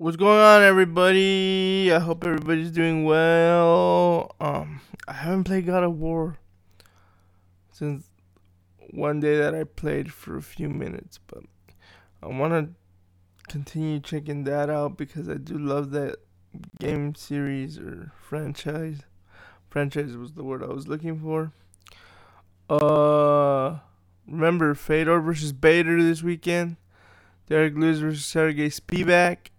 What's going on, everybody? I hope everybody's doing well. Um, I haven't played God of War since one day that I played for a few minutes, but I want to continue checking that out because I do love that game series or franchise. Franchise was the word I was looking for. Uh, remember Fedor versus Bader this weekend. Derek Lewis versus Sergey Spivak.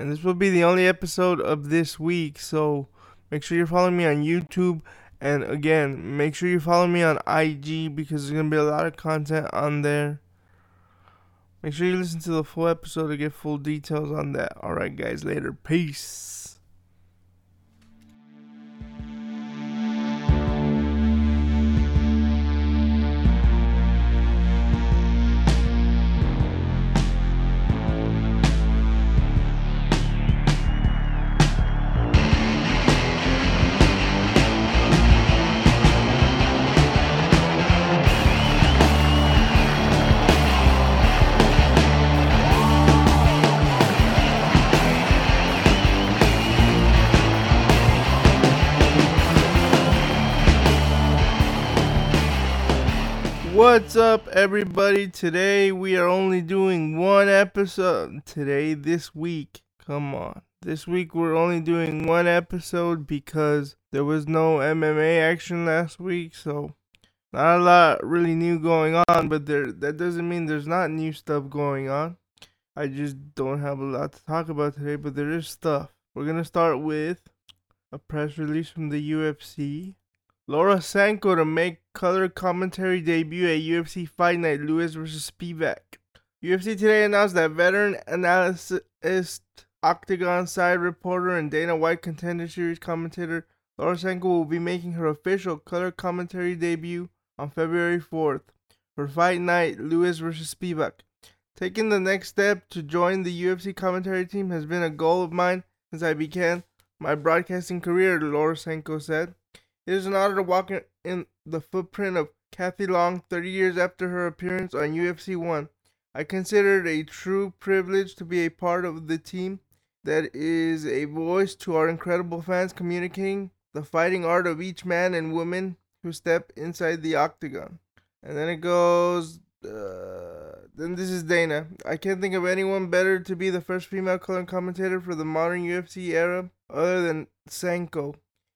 And this will be the only episode of this week. So make sure you're following me on YouTube. And again, make sure you follow me on IG because there's going to be a lot of content on there. Make sure you listen to the full episode to get full details on that. Alright, guys, later. Peace. What's up, everybody? Today we are only doing one episode. Today, this week. Come on. This week we're only doing one episode because there was no MMA action last week, so not a lot really new going on, but there that doesn't mean there's not new stuff going on. I just don't have a lot to talk about today, but there is stuff. We're gonna start with a press release from the UFC. Laura Sanko to make color commentary debut at UFC Fight Night Lewis vs. Spivak. UFC today announced that veteran analyst, Octagon side reporter, and Dana White Contender Series commentator Laura Sanko will be making her official color commentary debut on February 4th for Fight Night Lewis vs. Spivak. Taking the next step to join the UFC commentary team has been a goal of mine since I began my broadcasting career, Laura Sanko said. It is an honor to walk in the footprint of Kathy Long 30 years after her appearance on UFC 1. I consider it a true privilege to be a part of the team that is a voice to our incredible fans communicating the fighting art of each man and woman who step inside the octagon. And then it goes. Uh, then this is Dana. I can't think of anyone better to be the first female color commentator for the modern UFC era other than Sanko.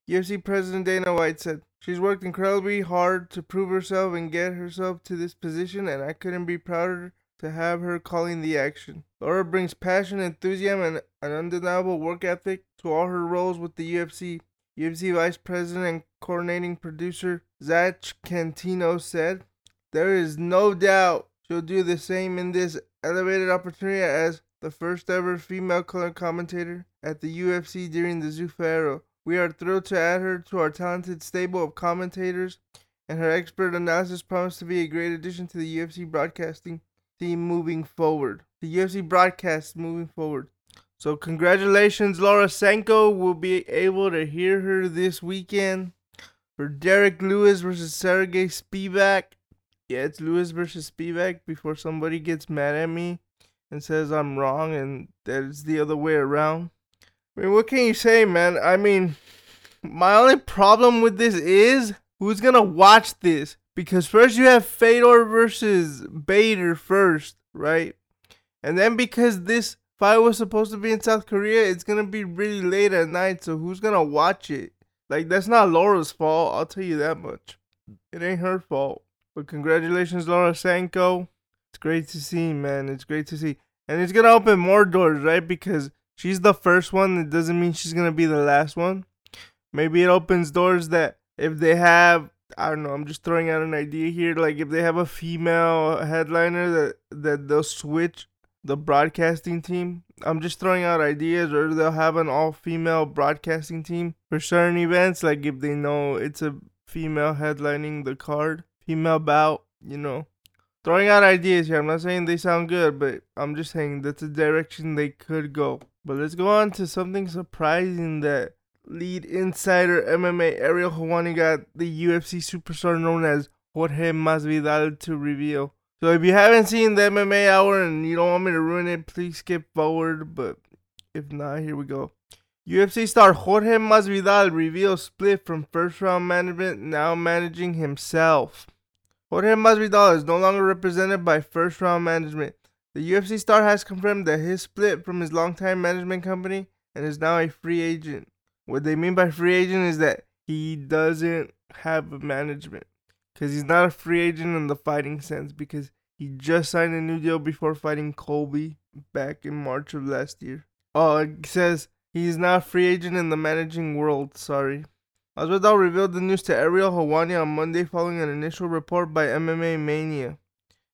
UFC President Dana White said, She's worked incredibly hard to prove herself and get herself to this position, and I couldn't be prouder to have her calling the action. Laura brings passion, enthusiasm, and an undeniable work ethic to all her roles with the UFC. UFC Vice President and coordinating producer Zach Candito said, There is no doubt she'll do the same in this elevated opportunity as the first ever female color commentator at the UFC during the Zuffa era. We are thrilled to add her to our talented stable of commentators, and her expert analysis promises to be a great addition to the UFC broadcasting team moving forward. The UFC broadcast moving forward. So, congratulations, Laura Sanko. We'll be able to hear her this weekend for Derek Lewis versus Sergey Spivak. Yeah, it's Lewis versus Spivak before somebody gets mad at me and says I'm wrong and that it's the other way around. I mean, what can you say, man? I mean, my only problem with this is who's gonna watch this? Because first you have Fedor versus Bader first, right? And then because this fight was supposed to be in South Korea, it's gonna be really late at night. So who's gonna watch it? Like that's not Laura's fault. I'll tell you that much. It ain't her fault. But congratulations, Laura Sanko. It's great to see, man. It's great to see, and it's gonna open more doors, right? Because she's the first one, it doesn't mean she's gonna be the last one. Maybe it opens doors that if they have I don't know, I'm just throwing out an idea here, like if they have a female headliner that that they'll switch the broadcasting team. I'm just throwing out ideas or they'll have an all female broadcasting team for certain events, like if they know it's a female headlining the card, female bout, you know throwing out ideas here. I'm not saying they sound good, but I'm just saying that's a direction they could go. But let's go on to something surprising that lead insider MMA Ariel Helwani got the UFC superstar known as Jorge Masvidal to reveal. So if you haven't seen the MMA Hour and you don't want me to ruin it, please skip forward. But If not, here we go. UFC star Jorge Masvidal reveals split from first round management, now managing himself. Jorge Masvidal is no longer represented by first round management. The UFC star has confirmed that his split from his longtime management company and is now a free agent. What they mean by free agent is that he doesn't have a management because he's not a free agent in the fighting sense because he just signed a new deal before fighting Colby back in March of last year. Oh, it says he's not a free agent in the managing world. Sorry. Masvidal revealed the news to Ariel Helwani on Monday following an initial report by MMA Mania.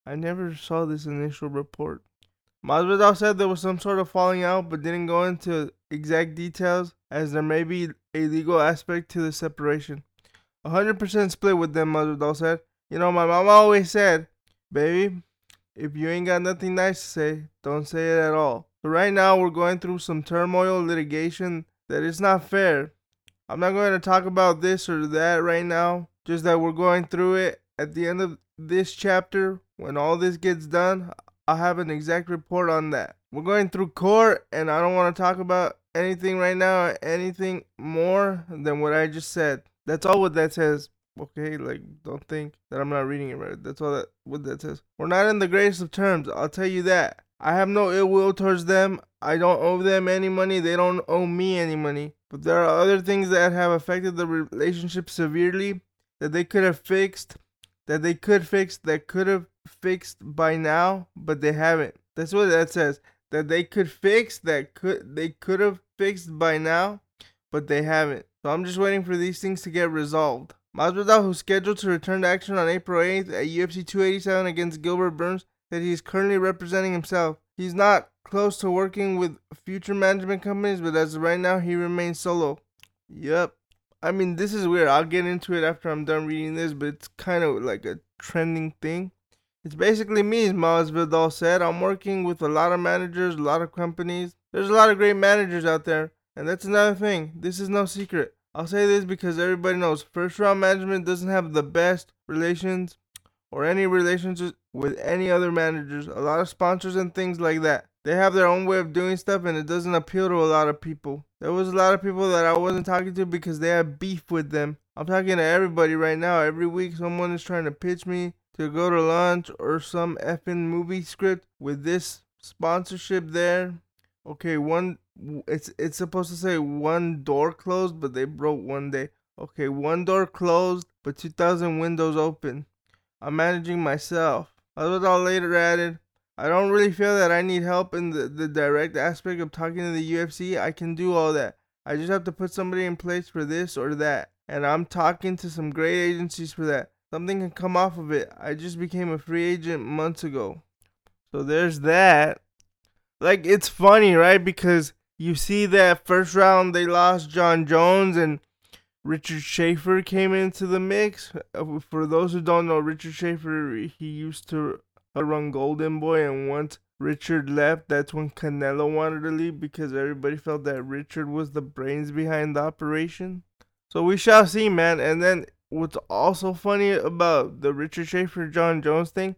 I never saw this initial report. Masvidal said there was some sort of falling out, but didn't go into exact details, as there may be a legal aspect to the separation. 100% split with them, Masvidal said. You know, my mama always said, baby, if you ain't got nothing nice to say, don't say it at all. So right now we're going through some turmoil litigation that is not fair. I'm not going to talk about this or that right now, just that we're going through it. At the end of this chapter, when all this gets done, I'll have an exact report on that. We're going through court, and I don't want to talk about anything right now, anything more than what I just said. That's all what that says. Okay, like don't think that I'm not reading it right. That's all that what that says. We're not in the greatest of terms. I'll tell you that. I have no ill will towards them. I don't owe them any money. They don't owe me any money. But there are other things that have affected the relationship severely that they could have fixed, that they could fix, that could have fixed by now, but they haven't. That's what that says. That they could fix, that could they could have fixed by now, but they haven't. So I'm just waiting for these things to get resolved. Masvidal, who's scheduled to return to action on April 8th at UFC 287 against Gilbert Burns, that he's currently representing himself. He's not close to working with future management companies, but as of right now, he remains solo. Yep. I mean, this is weird. I'll get into it after I'm done reading this, but it's kind of like a trending thing. It's basically me, as Masvidal said. I'm working with a lot of managers, a lot of companies. There's a lot of great managers out there, and that's another thing. This is no secret. I'll say this because everybody knows first round management doesn't have the best relations or any relationships with any other managers. A lot of sponsors and things like that. They have their own way of doing stuff and it doesn't appeal to a lot of people. There was a lot of people that I wasn't talking to because they had beef with them. I'm talking to everybody right now. Every week someone is trying to pitch me to go to lunch or some effing movie script with this sponsorship there. Okay, one it's it's supposed to say one door closed, but they broke one day. Okay, one door closed, but 2,000 windows open. I'm managing myself. Masvidal later added, I don't really feel that I need help in the, the direct aspect of talking to the UFC. I can do all that. I just have to put somebody in place for this or that. And I'm talking to some great agencies for that. Something can come off of it. I just became a free agent months ago. So there's that. Like, it's funny, right? Because you see that first round they lost Jon Jones and Richard Schaefer came into the mix. Uh, for those who don't know, Richard Schaefer, he used to run Golden Boy, and once Richard left, that's when Canelo wanted to leave because everybody felt that Richard was the brains behind the operation. So we shall see, man. And then what's also funny about the Richard Schaefer Jon Jones thing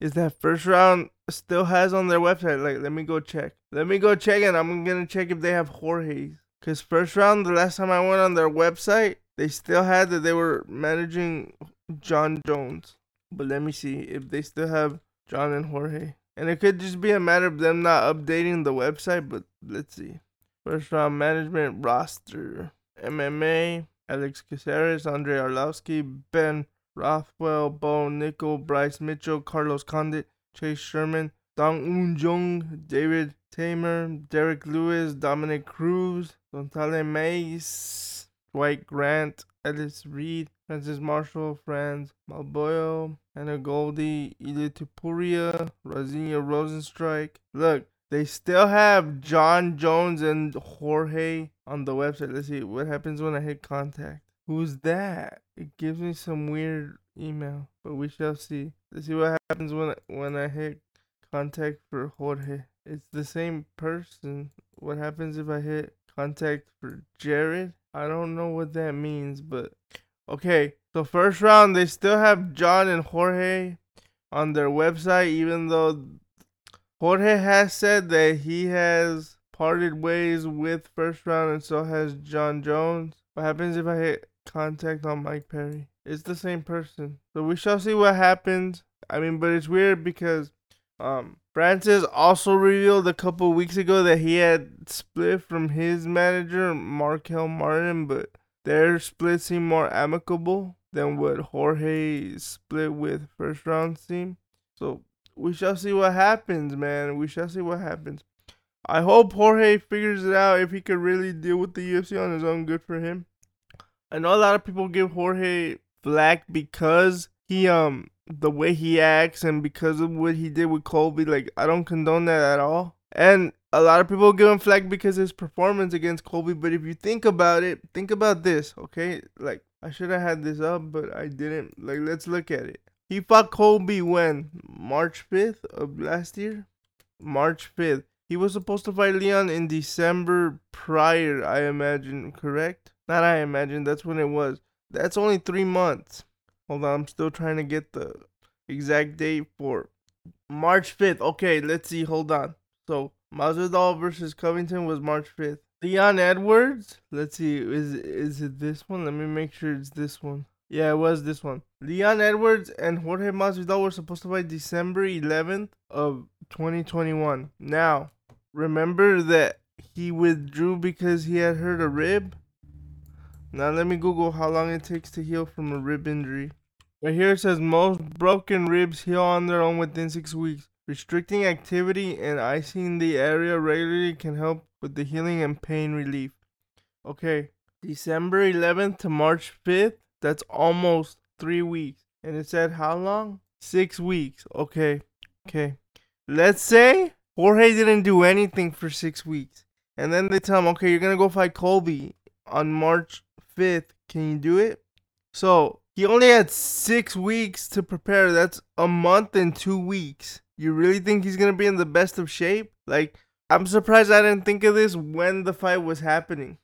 is that first round still has on their website. Like, let me go check. Let me go check, and I'm gonna check if they have Jorge's. Cause first round, the last time I went on their website, they still had that they were managing Jon Jones. But let me see if they still have Jon and Jorge. And it could just be a matter of them not updating the website, but let's see. First round management roster. MMA, Alex Caceres, Andre Arlovsky, Ben Rothwell, Bo Nickal, Bryce Mitchell, Carlos Condit, Chase Sherman, Dong Un Jung, David Tamer, Derek Lewis, Dominic Cruz, Don'Tale Mays, Dwight Grant, Ellis Reed, Francis Marshall, Franz Malboyo, Anna Goldie, Ilia Topuria, Jairzinho Rozenstruik. Look, they still have Jon Jones and Jorge on the website. Let's see what happens when I hit contact. Who's that? It gives me some weird email, but we shall see. Let's see what happens when I, when I hit contact for Jorge. It's the same person. What happens if I hit contact for Jared? I don't know what that means, but okay. So first round, they still have Jon and Jorge on their website, even though Jorge has said that he has parted ways with first round, and so has Jon Jones. What happens if I hit contact on Mike Perry? It's the same person. So we shall see what happens. I mean, but it's weird because um Francis also revealed a couple weeks ago that he had split from his manager, Marquel Martin, but their split seemed more amicable than what Jorge split with first round team. So we shall see what happens, man. We shall see what happens. I hope Jorge figures it out if he could really deal with the UFC on his own. Good for him. I know a lot of people give Jorge flack because he um the way he acts and because of what he did with Colby. Like I don't condone that at all. And a lot of people give him flack because his performance against Colby. But if you think about it, think about this, okay? Like I should have had this up, but I didn't. Like let's look at it. He fought Colby when March 5th of last year. March 5th. He was supposed to fight Leon in December prior, I imagine, correct? Not I imagine, that's when it was. That's only three months. Hold on, I'm still trying to get the exact date for March 5th. Okay, let's see, hold on. So, Masvidal versus Covington was March 5th. Leon Edwards, let's see, is is it this one? Let me make sure it's this one. Yeah, it was this one. Leon Edwards and Jorge Masvidal were supposed to fight December 11th of 2021. Now, remember that he withdrew because he had hurt a rib? Now let me Google how long it takes to heal from a rib injury. Right here it says most broken ribs heal on their own within six weeks. Restricting activity and icing the area regularly can help with the healing and pain relief. Okay, December 11th to March 5th that's almost three weeks. And it said how long? Six weeks. Okay. Okay. Let's say Jorge didn't do anything for six weeks. And then they tell him, okay, you're going to go fight Colby on March 5th. Can you do it? So he only had six weeks to prepare. That's a month and two weeks. You really think he's to be in the best of shape? Like, I'm surprised I didn't think of this when the fight was happening.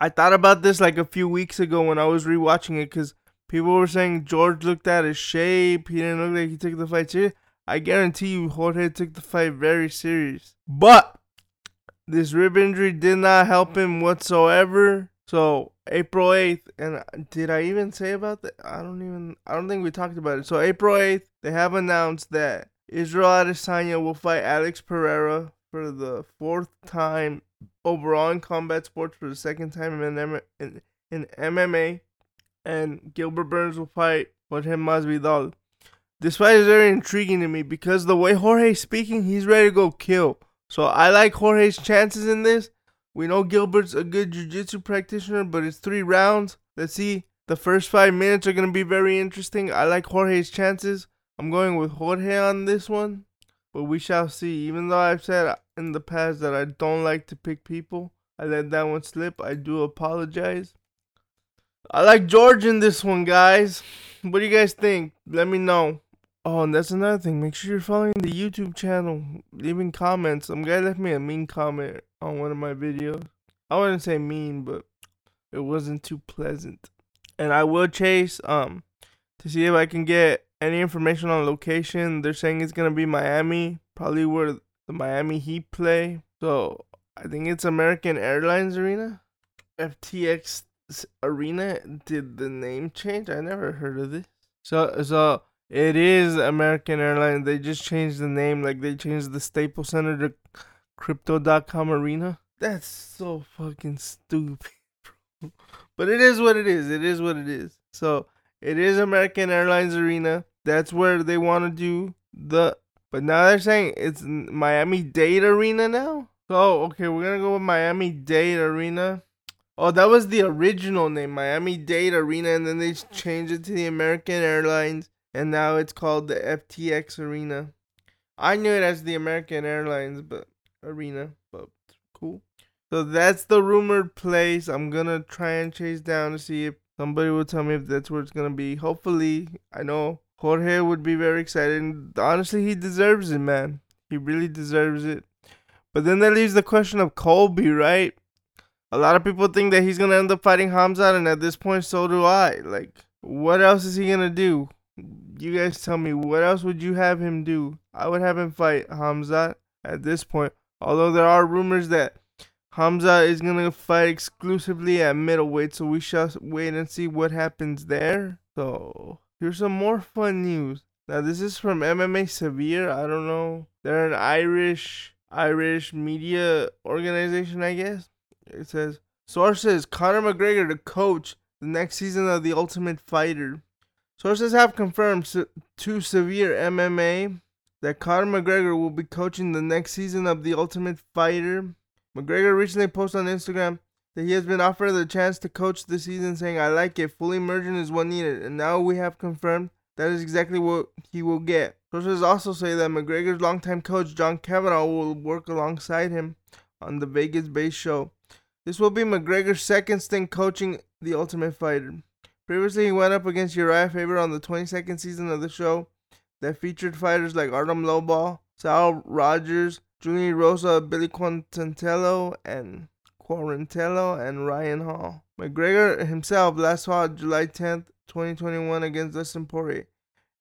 I thought about this like a few weeks ago when I was rewatching it because people were saying George looked at his shape. He didn't look like he took the fight serious. I guarantee you, Jorge took the fight very serious. But this rib injury did not help him whatsoever. So April 8th, and did I even say about that? I don't even, I don't think we talked about it. So April 8th, they have announced that Israel Adesanya will fight Alex Pereira for the fourth time overall in combat sports for the second time in, M- in, in MMA, and Gilbert Burns will fight Jorge Masvidal. This fight is very intriguing to me because the way Jorge's speaking, he's ready to go kill. So I like Jorge's chances in this. We know Gilbert's a good jiu-jitsu practitioner, but it's three rounds. Let's see. The first five minutes are going to be very interesting. I like Jorge's chances. I'm going with Jorge on this one but we shall see. Even though I've said in the past that I don't like to pick people, I let that one slip. I do apologize. I like George in this one, guys. What do you guys think? Let me know. Oh, and that's another thing. Make sure you're following the YouTube channel, leaving comments. Some guy left me a mean comment on one of my videos. I wouldn't say mean, but it wasn't too pleasant. And I will chase um to see if I can get any information on location. They're saying it's gonna be Miami, probably where the Miami Heat play. So I think it's American Airlines Arena, FTX Arena. Did the name change? I never heard of this. So so it is American Airlines. They just changed the name, like they changed the Staples Center to Crypto.com Arena. That's so fucking stupid. but it is what it is. It is what it is. So it is American Airlines Arena. That's where they want to do the. But now they're saying it's Miami Dade Arena now. So okay, we're gonna go with Miami Dade Arena. Oh, that was the original name, Miami Dade Arena, and then they changed it to the American Airlines, and now it's called the FTX Arena. I knew it as the American Airlines, but Arena, but cool. So that's the rumored place. I'm gonna try and chase down to see if somebody will tell me if that's where it's gonna be. Hopefully, I know Jorge would be very excited. Honestly, he deserves it, man. He really deserves it. But then that leaves the question of Colby, right? A lot of people think that he's gonna end up fighting Hamzat, and at this point, so do I. Like, what else is he gonna do? You guys tell me, what else would you have him do? I would have him fight Hamzat at this point. Although there are rumors that Hamza is gonna fight exclusively at middleweight, so we shall wait and see what happens there. So here's some more fun news. Now this is from MMA Severe. I don't know. They're an Irish Irish media organization, I guess. It says sources Conor McGregor to coach the next season of The Ultimate Fighter. Sources have confirmed to Severe MMA that Conor McGregor will be coaching the next season of The Ultimate Fighter. McGregor recently posted on Instagram that he has been offered the chance to coach the season, saying, I like it. Full immersion is what needed. And now we have confirmed that is exactly what he will get. Sources also say that McGregor's longtime coach, John Kavanagh, will work alongside him on the Vegas based show. This will be McGregor's second stint coaching The Ultimate Fighter. Previously, he went up against Uriah Faber on the 22nd season of the show that featured fighters like Artem Lobov, Saul Rogers, Julian Erosa, Billy Quarantillo, and Quarantillo, and Ryan Hall. McGregor himself last fought July 10th, 2021 against Dustin Poirier.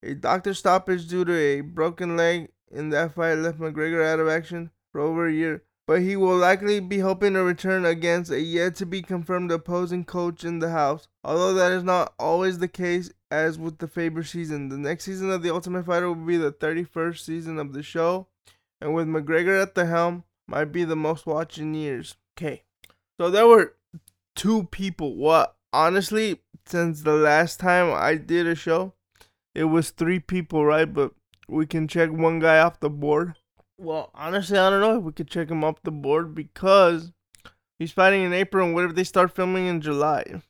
A doctor stoppage due to a broken leg in that fight left McGregor out of action for over a year, but he will likely be hoping to return against a yet to be confirmed opposing coach in the house. Although that is not always the case as with the Faber season. The next season of The Ultimate Fighter will be the 31st season of the show and with McGregor at the helm, might be the most watched in years. Okay, so there were two people. What honestly, since the last time I did a show, it was three people, right? But we can check one guy off the board. Well, honestly, I don't know if we could check him off the board because he's fighting in April, and what if they start filming in July?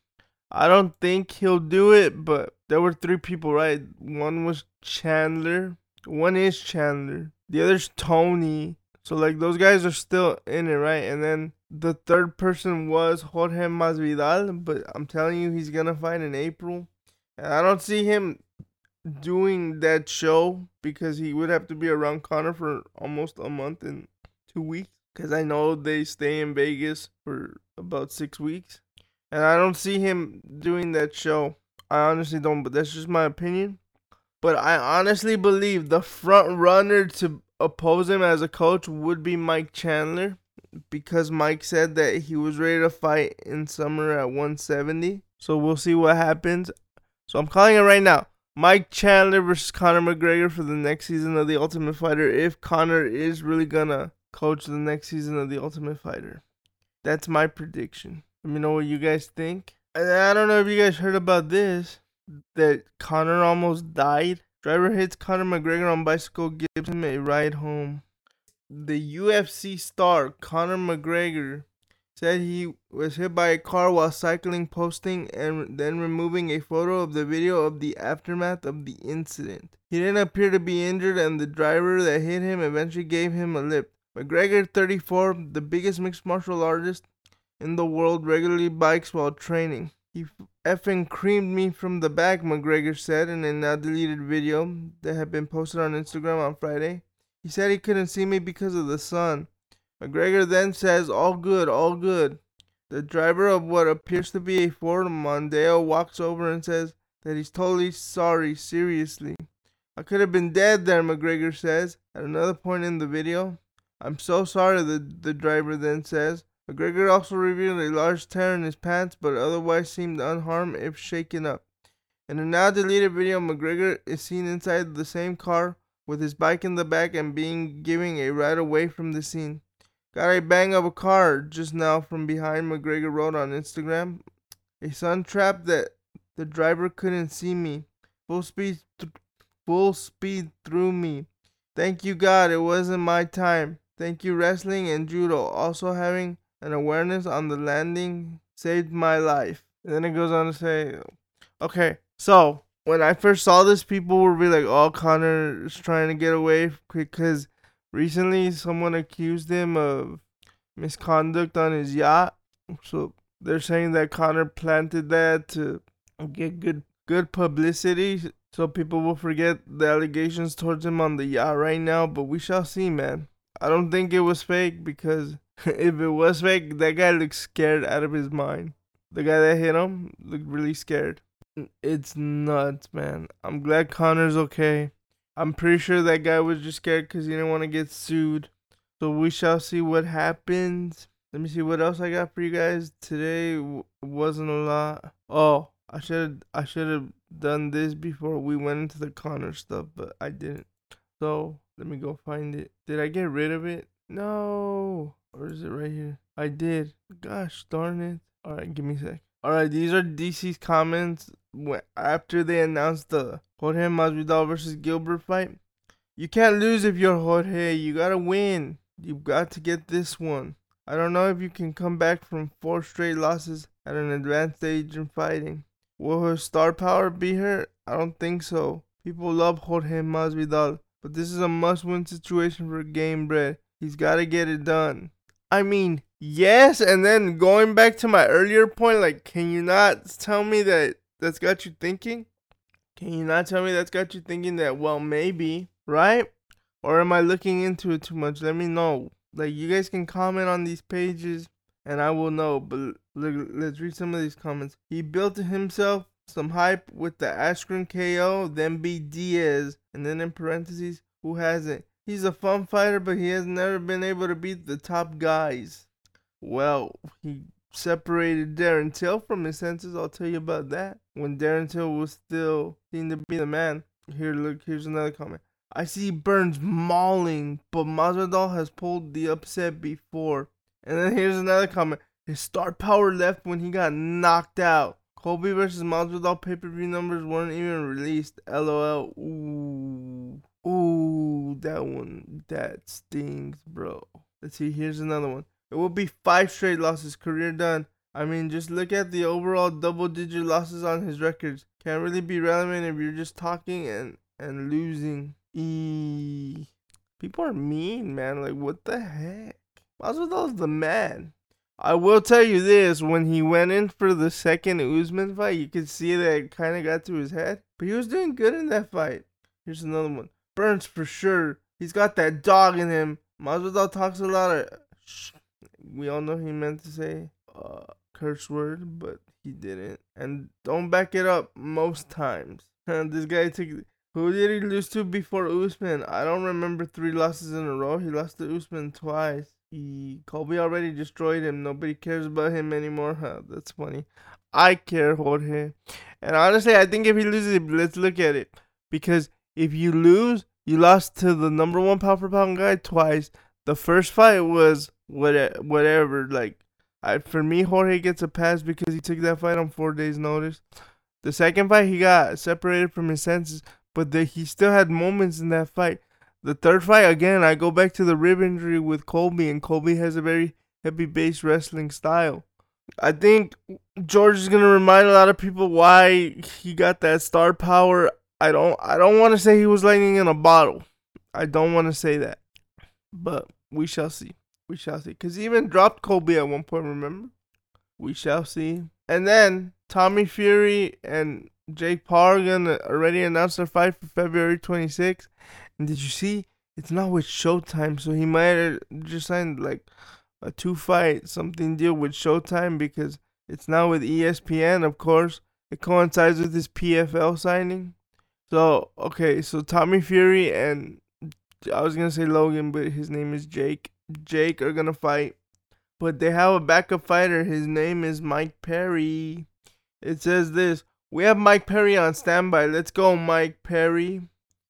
I don't think he'll do it, but there were three people, right? One was Chandler. One is Chandler the other's Tony. So like those guys are still in it, right? And then the third person was Jorge Masvidal, but I'm telling you, he's gonna fight in April. And I don't see him doing that show because he would have to be around Conor for almost a month and two weeks. Because I know they stay in Vegas for about six weeks. And I don't see him doing that show. I honestly don't, but that's just my opinion. But I honestly believe the front runner to oppose him as a coach would be Mike Chandler because Mike said that he was ready to fight in summer at 170. So we'll see what happens. So I'm calling it right now. Mike Chandler versus Conor McGregor for the next season of The Ultimate Fighter if Conor is really gonna coach the next season of The Ultimate Fighter. That's my prediction. Let me know what you guys think. I don't know if you guys heard about this that Conor almost died. Driver hits Conor McGregor on bicycle, gives him a ride home. The UFC star Conor McGregor said he was hit by a car while cycling, posting and then removing a photo of the video of the aftermath of the incident. He didn't appear to be injured, and the driver that hit him eventually gave him a lift. McGregor, 34, the biggest mixed martial artist in the world, regularly bikes while training. He effing creamed me from the back, McGregor said in a now deleted video that had been posted on Instagram on Friday. He said he couldn't see me because of the sun. McGregor then says, All good, all good. The driver of what appears to be a Ford Mondeo walks over and says that he's totally sorry, seriously. I could have been dead there, McGregor says at another point in the video. I'm so sorry, the, the driver then says. McGregor also revealed a large tear in his pants, but otherwise seemed unharmed if shaken up. In a now deleted video, McGregor is seen inside the same car with his bike in the back and being giving a ride away from the scene. Got a bang of a car just now from behind, McGregor wrote on Instagram. A sun trap that the driver couldn't see me. Full speed, th- full speed through me. Thank you, God, it wasn't my time. Thank you, wrestling and judo. Also having and awareness on the landing saved my life. And then it goes on to say, okay, so when I first saw this, people were really like, oh, is trying to get away because recently someone accused him of misconduct on his yacht. So they're saying that Conor planted that to get good good publicity so people will forget the allegations towards him on the yacht right now, but we shall see, man. I don't think it was fake because if it was fake, that guy looked scared out of his mind. The guy that hit him looked really scared. It's nuts, man. I'm glad Conor's okay. I'm pretty sure that guy was just scared because he didn't want to get sued So we shall see what happens. Let me see what else I got for you guys today. W- wasn't a lot. Oh, I should I should have done this before we went into the Connor stuff, but I didn't. So let me go find it. Did I get rid of it? No. Or is it right here? I did. Gosh darn it. All right, give me a sec. All right, these are DC's comments after they announced the Jorge Masvidal versus Gilbert fight. You can't lose if you're Jorge. You gotta win. You've got to get this one. I don't know if you can come back from four straight losses at an advanced age in fighting. Will her star power be her? I don't think so. People love Jorge Masvidal, but this is a must-win situation for Game Gamebred. He's got to get it done. I mean, yes, and then going back to my earlier point, like, can you not tell me that that's got you thinking? Can you not tell me that's got you thinking that, well, maybe, right? Or am I looking into it too much? Let me know. Like, you guys can comment on these pages and I will know. But look, let's read some of these comments. He built himself some hype with the Askren KO, then beat Diaz, and then in parentheses, who hasn't? He's a fun fighter, but he has never been able to beat the top guys. Well, he separated Darren Till from his senses. I'll tell you about that. When Darren Till was still seen to be the man. Here, look, here's another comment. I see Burns mauling, but Masvidal has pulled the upset before. And then here's another comment. His star power left when he got knocked out. Colby versus Masvidal pay-per-view numbers weren't even released. LOL. Ooh. Ooh, that one. That stings, bro. Let's see. Here's another one. It will be five straight losses. Career done. I mean, just look at the overall double-digit losses on his records. Can't really be relevant if you're just talking and and losing. E. People are mean, man. Like, what the heck? Masvidal's the man. I will tell you this: when he went in for the second Usman fight, you could see that it kind of got to his head. But he was doing good in that fight. Here's another one: Burns for sure. He's got that dog in him. Masvidal talks a lot of. Shh. We all know he meant to say uh, curse word, but he didn't. And don't back it up most times. this guy took. Who did he lose to before Usman? I don't remember three losses in a row. He lost to Usman twice. He Colby already destroyed him. Nobody cares about him anymore. Huh, that's funny. I care, Jorge. And honestly, I think if he loses, let's look at it. Because if you lose, you lost to the number one pound for pound guy twice. The first fight was what whatever. Like, I, for me, Jorge gets a pass because he took that fight on four days' notice. The second fight, he got separated from his senses, but the, he still had moments in that fight. The third fight, again, I go back to the rib injury with Colby, and Colby has a very heavy base wrestling style. I think George is gonna remind a lot of people why he got that star power. I don't I don't want to say he was lightning in a bottle. I don't want to say that. But we shall see. We shall see. Cause he even dropped Colby at one point, remember? We shall see. And then Tommy Fury and Jake Paul are gonna already announced their fight for February 26th. Did you see? It's not with Showtime, so he might have just signed like a two fight something deal with Showtime because it's now with ESPN, of course. It coincides with his PFL signing. So, okay, so Tommy Fury and I was going to say Logan, but his name is Jake. Jake are going to fight. But they have a backup fighter. His name is Mike Perry. It says this We have Mike Perry on standby. Let's go, Mike Perry.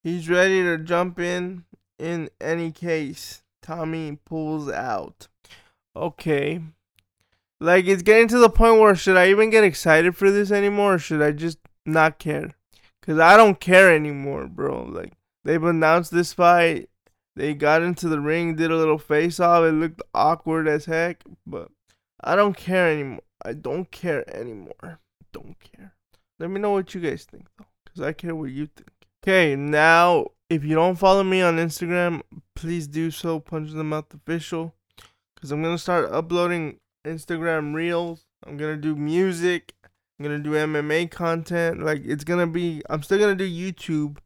He's ready to jump in in any case. Tommy pulls out. Okay. Like, it's getting to the point where should I even get excited for this anymore or should I just not care? Because I don't care anymore, bro. Like, they've announced this fight. They got into the ring, did a little face off. It looked awkward as heck, but I don't care anymore. I don't care anymore. Don't care. Let me know what you guys think, though, because I care what you think. Okay, now if you don't follow me on Instagram, please do so. Punch them out official, because I'm gonna start uploading Instagram reels. I'm gonna do music. I'm gonna do MMA content. Like it's gonna be. I'm still gonna do YouTube.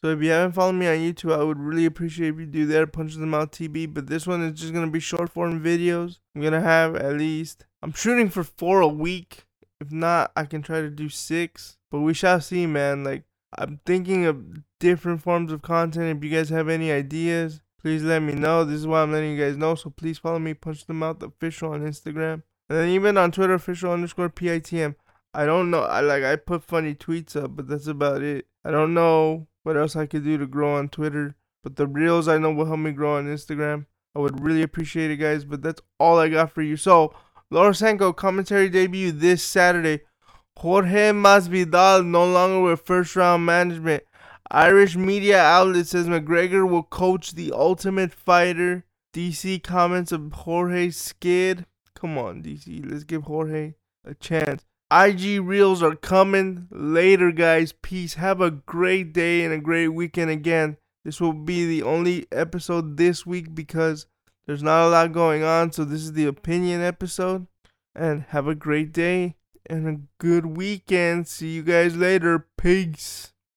So if you haven't followed me on YouTube, I would really appreciate if you do that. Punch them out TB. But this one is just gonna be short form videos. I'm gonna have at least. I'm shooting for four a week. If not, I can try to do six. But we shall see, man. Like I'm thinking of different forms of content. If you guys have any ideas, please let me know. This is why I'm letting you guys know. So please follow me, Punch Them Out official on Instagram. And then even on Twitter, official underscore PITM. I don't know. I like I put funny tweets up, but that's about it. I don't know what else I could do to grow on Twitter. But the reels I know will help me grow on Instagram. I would really appreciate it, guys. But that's all I got for you. So, Laura Sanko commentary debut this Saturday. Jorge Masvidal no longer with first round management. Irish media outlet says McGregor will coach the Ultimate Fighter. DC comments of Jorge skid. Come on, DC. Let's give Jorge a chance. IG reels are coming later, guys. Peace. Have a great day and a great weekend again. This will be the only episode this week because there's not a lot going on. So, this is the opinion episode. And have a great day and a good weekend. See you guys later. Peace.